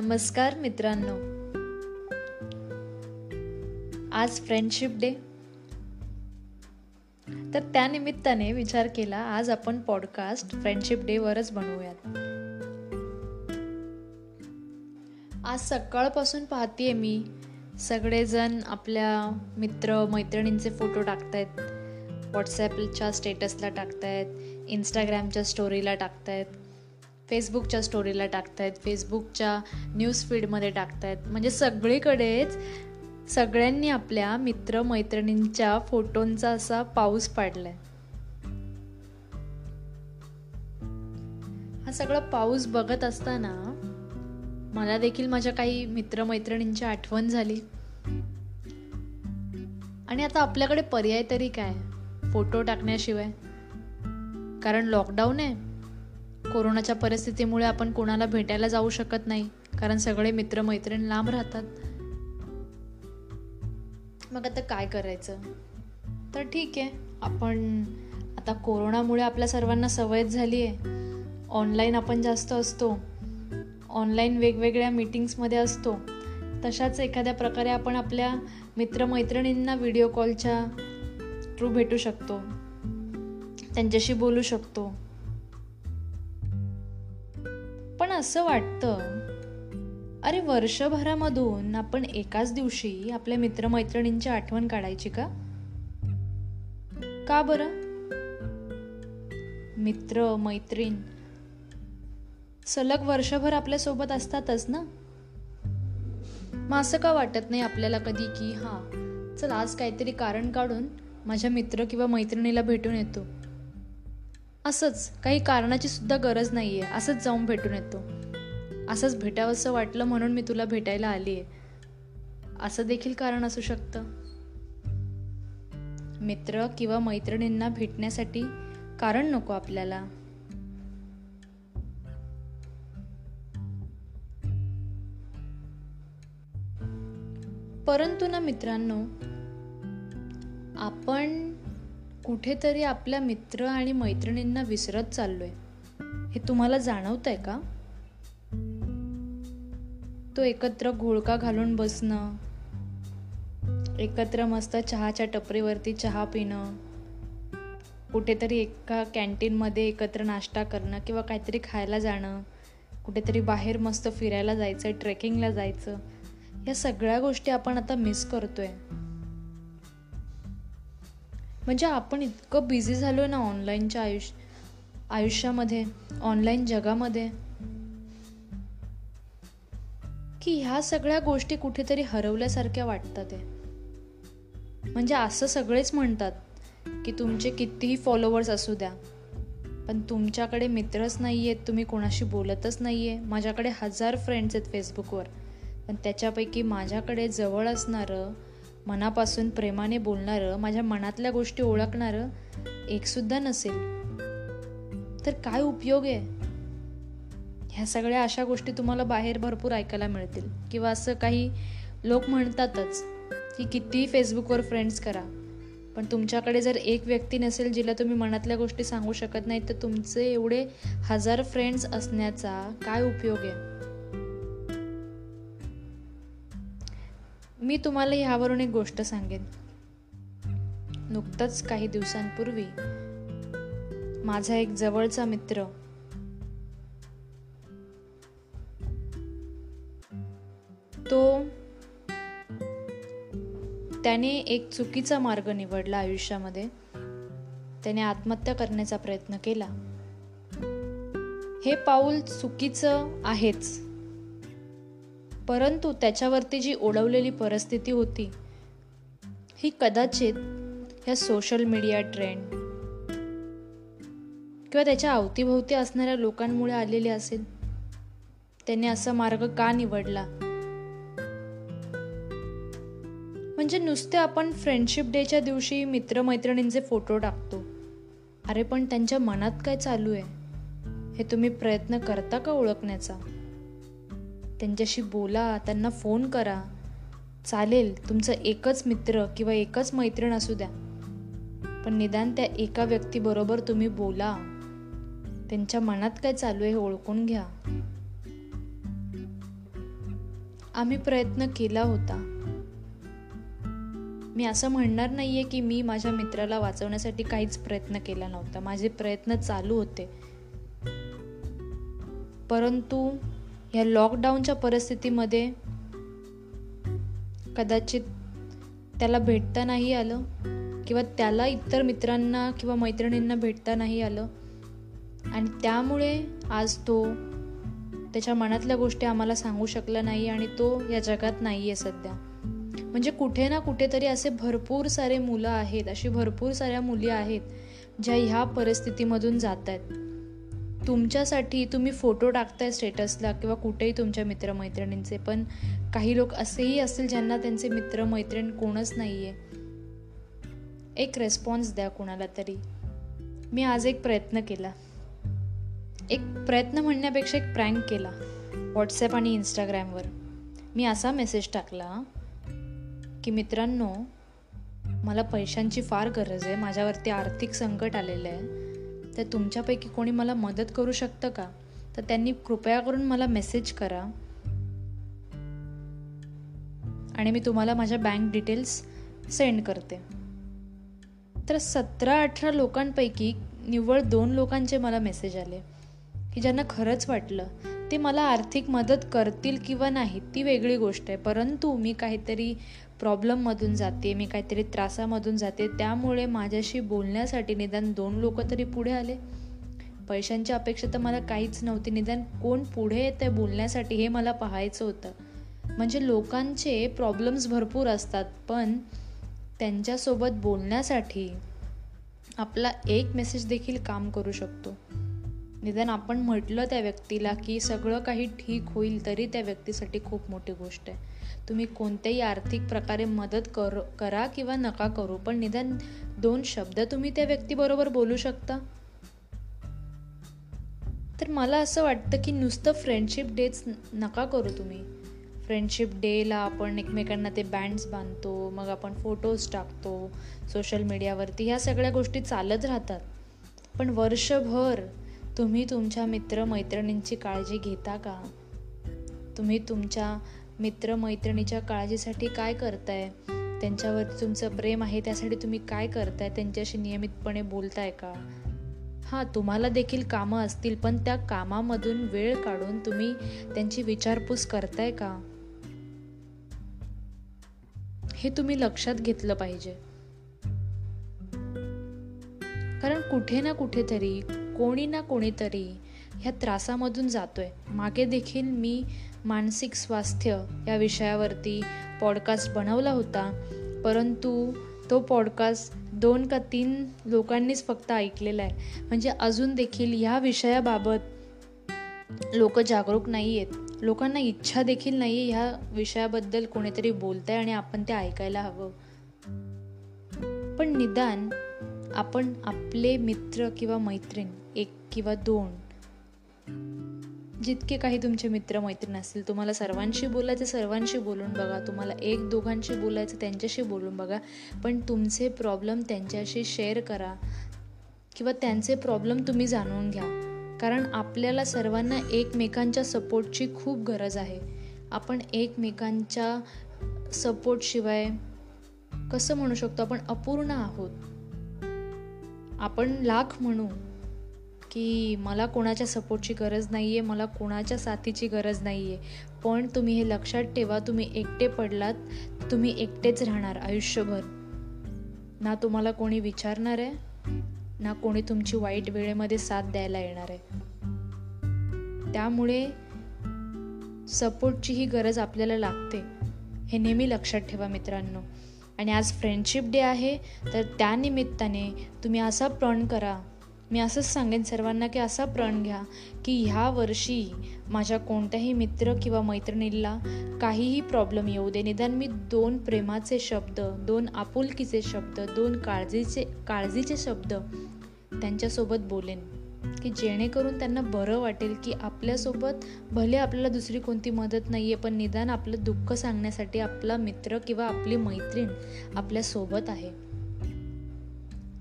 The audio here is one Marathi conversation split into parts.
नमस्कार मित्रांनो. आज फ्रेंडशिप डे तर त्या निमित्ताने विचार केला आज आपण पॉडकास्ट फ्रेंडशिप डे वरच बनवूयात. आज सकाळपासून पाहतेय मी सगळेजण आपल्या मित्र मैत्रिणींचे फोटो टाकतायत. व्हॉट्सॲपच्या स्टेटसला टाकतायत इंस्टाग्रामच्या स्टोरीला टाकतायत. फेसबुकच्या स्टोरीला टाकतायत फेसबुकच्या न्यूज फीडमध्ये टाकतायत. म्हणजे सगळीकडेच सगळ्यांनी आपल्या मित्र मैत्रिणींच्या फोटोंचा असा पाऊस पाडलाय. हा सगळा पाऊस बघत असताना मला देखील माझ्या काही मित्रमैत्रिणींची आठवण झाली. आणि आता आपल्याकडे पर्याय तरी काय? फोटो टाकण्याशिवाय. कारण लॉकडाऊन आहे. कोरोनाच्या परिस्थितीमुळे आपण कोणाला भेटायला जाऊ शकत नाही कारण सगळे मित्रमैत्रीण लांब राहतात. मग आता काय करायचं? तर ठीक आहे. आपण आता कोरोनामुळे आपल्या सर्वांना सवयच झाली आहे. ऑनलाईन आपण जास्त असतो. ऑनलाईन वेगवेगळ्या मीटिंग्समध्ये असतो. तशाच एखाद्या प्रकारे आपण आपल्या मित्रमैत्रिणींना व्हिडिओ कॉलच्या थ्रू भेटू शकतो. त्यांच्याशी बोलू शकतो. असं वाटतं अरे वर्षभरामधून आपण एकाच दिवशी आपल्या मित्रमैत्रिणींची आठवण काढायची का? का बरं? मित्र मैत्रीण सलग वर्षभर आपल्यासोबत असतातच ना? मग असं का वाटत नाही आपल्याला कधी की हा चल आज काहीतरी कारण काढून माझ्या मित्र किंवा मैत्रिणीला भेटून येतो. असंच काही कारणाची सुद्धा गरज आहे असंच जाऊन भेटून येतो. असंच भेटावंसं वाटलं म्हणून मी तुला भेटायला आली आहे असं देखील कारण असू शकतं. मित्र किंवा मैत्रिणींना भेटण्यासाठी कारण नको आपल्याला. परंतु ना मित्रांनो आपण कुठेतरी आपल्या मित्र आणि मैत्रिणींना विसरत चाललोय. हे तुम्हाला जाणवत आहे का? तो एकत्र घोळका घालून बसणं एकत्र मस्त चहाच्या टपरीवरती चहा पिणं कुठेतरी एका कॅन्टीनमध्ये एकत्र नाश्ता करणं किंवा काहीतरी खायला जाणं कुठेतरी बाहेर मस्त फिरायला जायचं ट्रेकिंगला जायचं या सगळ्या गोष्टी आपण आता मिस करतोय. म्हणजे आपण इतकं बिझी झालो ना ऑनलाईनच्या आयुष्य आयुष्यामध्ये ऑनलाईन जगामध्ये की ह्या सगळ्या गोष्टी कुठेतरी हरवल्यासारख्या वाटतात आहे म्हणजे असं सगळेच म्हणतात की तुमचे कितीही फॉलोवर्स असू द्या पण तुमच्याकडे मित्रच नाही आहेत तुम्ही कोणाशी बोलतच नाही आहे माझ्याकडे हजार फ्रेंड्स आहेत फेसबुकवर पण त्याच्यापैकी माझ्याकडे जवळ असणारं मनापासून प्रेमाने बोलणारं माझ्या मनातल्या गोष्टी ओळखणारं एकसुद्धा नसेल. तर काय उपयोग आहे? ह्या सगळ्या अशा गोष्टी तुम्हाला बाहेर भरपूर ऐकायला मिळतील. किंवा असं काही लोक म्हणतातच की कितीही फेसबुकवर फ्रेंड्स करा पण तुमच्याकडे जर एक व्यक्ती नसेल जिला तुम्ही मनातल्या गोष्टी सांगू शकत नाही तर तुमचे एवढे हजार फ्रेंड्स असण्याचा काय उपयोग आहे? मी तुम्हाला ह्यावरून एक गोष्ट सांगेन. नुकतंच काही दिवसांपूर्वी माझा एक जवळचा मित्र तो त्याने एक चुकीचा मार्ग निवडला आयुष्यामध्ये. त्याने आत्महत्या करण्याचा प्रयत्न केला. हे पाऊल चुकीचं आहेच. परंतु त्याच्यावरती जी ओढवलेली परिस्थिती होती ही कदाचित ह्या सोशल मीडिया ट्रेंड किंवा त्याच्या अवतीभोवती असणाऱ्या लोकांमुळे आलेली असेल त्याने असा मार्ग का निवडला? म्हणजे नुसते आपण फ्रेंडशिप डेच्या दिवशी मित्रमैत्रिणींचे फोटो टाकतो. अरे पण त्यांच्या मनात काय चालू आहे? हे तुम्ही प्रयत्न करता का ओळखण्याचा? त्यांच्याशी बोला त्यांना फोन करा. चालेल तुमचं एकच मित्र किंवा एकच मैत्रीण असू द्या. पण निदान त्या एका व्यक्तीबरोबर तुम्ही बोला. त्यांच्या मनात काय चालू आहे हे ओळखून घ्या. आम्ही प्रयत्न केला होता. मी असं म्हणणार नाहीये की मी माझ्या मित्राला वाचवण्यासाठी काहीच प्रयत्न केला नव्हता. माझे प्रयत्न चालू होते. परंतु ह्या लॉकडाऊनच्या परिस्थितीमध्ये कदाचित त्याला भेटता नाही आलं किंवा त्याला इतर मित्रांना किंवा मैत्रिणींना भेटता नाही आलं. आणि त्यामुळे आज तो त्याच्या मनातल्या गोष्टी आम्हाला सांगू शकला नाही आणि तो या जगात नाही आहे सध्या. म्हणजे कुठे ना कुठेतरी असे भरपूर सारे मुलं आहेत अशी भरपूर साऱ्या मुली आहेत ज्या ह्या परिस्थितीमधून जात आहेत तुमच्यासाठी तुम्ही फोटो टाकताय स्टेटसला किंवा कुठेही तुमच्या मित्रमैत्रिणींचे पण काही लोक असेही असतील ज्यांना त्यांचे मित्रमैत्रीण कोणच नाही आहे एक रेस्पॉन्स द्या कोणाला तरी. मी आज एक प्रयत्न केला. एक प्रयत्न म्हणण्यापेक्षा एक प्रँक केला व्हॉट्सॲप आणि इंस्टाग्रामवर मी असा मेसेज टाकला की मित्रांनो मला पैशांची फार गरज आहे. माझ्यावरती आर्थिक संकट आलेलं आहे. तर तुमच्यापैकी कोणी मला मदत करू शकतं का? तर त्यांनी कृपया करून मला मेसेज करा. आणि मी तुम्हाला माझ्या बँक डिटेल्स सेंड करते. तर सतरा अठरा लोकांपैकी निव्वळ दोन लोकांचे मला मेसेज आले. की ज्यांना खरंच वाटलं ते मला आर्थिक मदत करतील किंवा नाही ती वेगळी गोष्ट आहे. परंतु मी काहीतरी प्रॉब्लेममधून जाते मी काहीतरी त्रासामधून जाते. त्यामुळे माझ्याशी बोलण्यासाठी निदान दोन लोक तरी पुढे आले. पैशांची अपेक्षा तर मला काहीच नव्हती. निदान कोण पुढे येतं बोलण्यासाठी हे मला पाहायचं होतं. म्हणजे लोकांचे प्रॉब्लेम्स भरपूर असतात पण त्यांच्यासोबत बोलण्यासाठी आपला एक मेसेज देखील काम करू शकतो. निदान आपण म्हटलं त्या व्यक्तीला की सगळं काही ठीक होईल तरी त्या व्यक्तीसाठी खूप मोठी गोष्ट आहे. तुम्ही कोणत्याही आर्थिक प्रकारे मदत कर करा किंवा नका करू पण निदान दोन शब्द तुम्ही त्या व्यक्तीबरोबर बोलू शकता. तर मला असं वाटतं की नुसतं फ्रेंडशिप डेच नका करू तुम्ही. फ्रेंडशिप डेला आपण एकमेकांना ते बँड्स बांधतो मग आपण फोटोज टाकतो सोशल मीडियावरती ह्या सगळ्या गोष्टी चालत राहतात. पण वर्षभर तुम्ही तुमच्या मित्रमैत्रिणींची काळजी घेता का? तुम्ही तुमच्या मित्रमैत्रिणीच्या काळजीसाठी काय करताय? त्यांच्यावरती तुमचं प्रेम आहे त्यासाठी तुम्ही काय करताय? त्यांच्याशी नियमितपणे बोलताय का? हां तुम्हाला देखील कामं असतील पण त्या कामामधून वेळ काढून तुम्ही त्यांची विचारपूस करताय का? हे तुम्ही लक्षात घेतलं पाहिजे. कारण कुठे ना कुठेतरी कोणी ना कोणीतरी ह्या त्रासामधून जातोय. मागे देखील मी मानसिक स्वास्थ्य या विषयावरती पॉडकास्ट बनवला होता. परंतु तो पॉडकास्ट दोन का तीन लोकांनीच फक्त ऐकलेला आहे. म्हणजे अजून देखील ह्या विषयाबाबत लोक जागरूक नाही आहेत. लोकांना इच्छा देखील नाही आहे ह्या विषयाबद्दल कोणीतरी बोलत आहे आणि आपण ते ऐकायला हवं. पण निदान आपण आपले मित्र किंवा मैत्रीण एक किंवा दोन जितके काही तुमचे मित्र मैत्रीण असतील तुम्हाला सर्वांशी बोलायचं सर्वांशी बोलून बघा. तुम्हाला एक दोघांशी बोलायचं त्यांच्याशी बोलून बघा. पण तुमचे प्रॉब्लेम त्यांच्याशी शेअर करा किंवा त्यांचे प्रॉब्लेम तुम्ही जाणून घ्या. कारण आपल्याला सर्वांना एकमेकांच्या सपोर्टची खूप गरज आहे. आपण एकमेकांच्या सपोर्टशिवाय कसं म्हणू शकतो? आपण अपूर्ण आहोत. आपण लाख म्हणू की मला कोणाच्या सपोर्टची गरज नाही आहे मला कोणाच्या साथीची गरज नाही आहे पण तुम्ही हे लक्षात ठेवा तुम्ही एकटे पडलात तुम्ही एकटेच राहणार आयुष्यभर. ना तुम्हाला कोणी विचारणार आहे ना कोणी तुमची वाईट वेळेमध्ये साथ द्यायला येणार आहे. त्यामुळे सपोर्टची ही गरज आपल्याला लागते हे नेहमी लक्षात ठेवा मित्रांनो. आणि आज फ्रेंडशिप डे आहे तर त्यानिमित्ताने तुम्ही असा प्रण करा. मी असंच सांगेन सर्वांना की असा प्रण घ्या की ह्या वर्षी माझ्या कोणत्याही मित्र किंवा मैत्रिणीला काहीही प्रॉब्लेम येऊ दे. निदान मी दोन प्रेमाचे शब्द दोन आपुलकीचे शब्द दोन काळजीचे काळजीचे शब्द त्यांच्यासोबत बोलेन. की जेणेकरून त्यांना बरं वाटेल की आपल्यासोबत भले आपल्याला दुसरी कोणती मदत नाही आहे पण निदान आपलं दुःख सांगण्यासाठी आपला मित्र किंवा आपली मैत्रीण आपल्यासोबत आहे.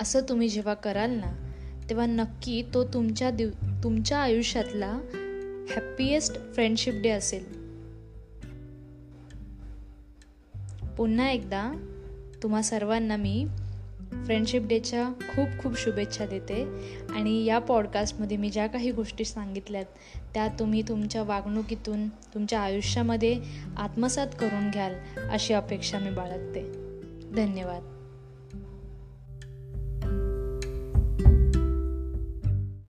असं तुम्ही जेव्हा कराल ना तेव्हा नक्की तो तुमच्या दिव तुमच्या आयुष्यातला हॅप्पीएस्ट फ्रेंडशिप डे असेल. पुन्हा एकदा तुम्हा सर्वांना मी फ्रेंडशिप डेच्या खूप खूप शुभेच्छा देते. आणि या पॉडकास्टमध्ये मी ज्या काही गोष्टी सांगितल्यात त्या तुम्ही तुमच्या वागणुकीतून तुमच्या आयुष्यामध्ये आत्मसात करून घ्याल अशी अपेक्षा मी बाळगते. धन्यवाद.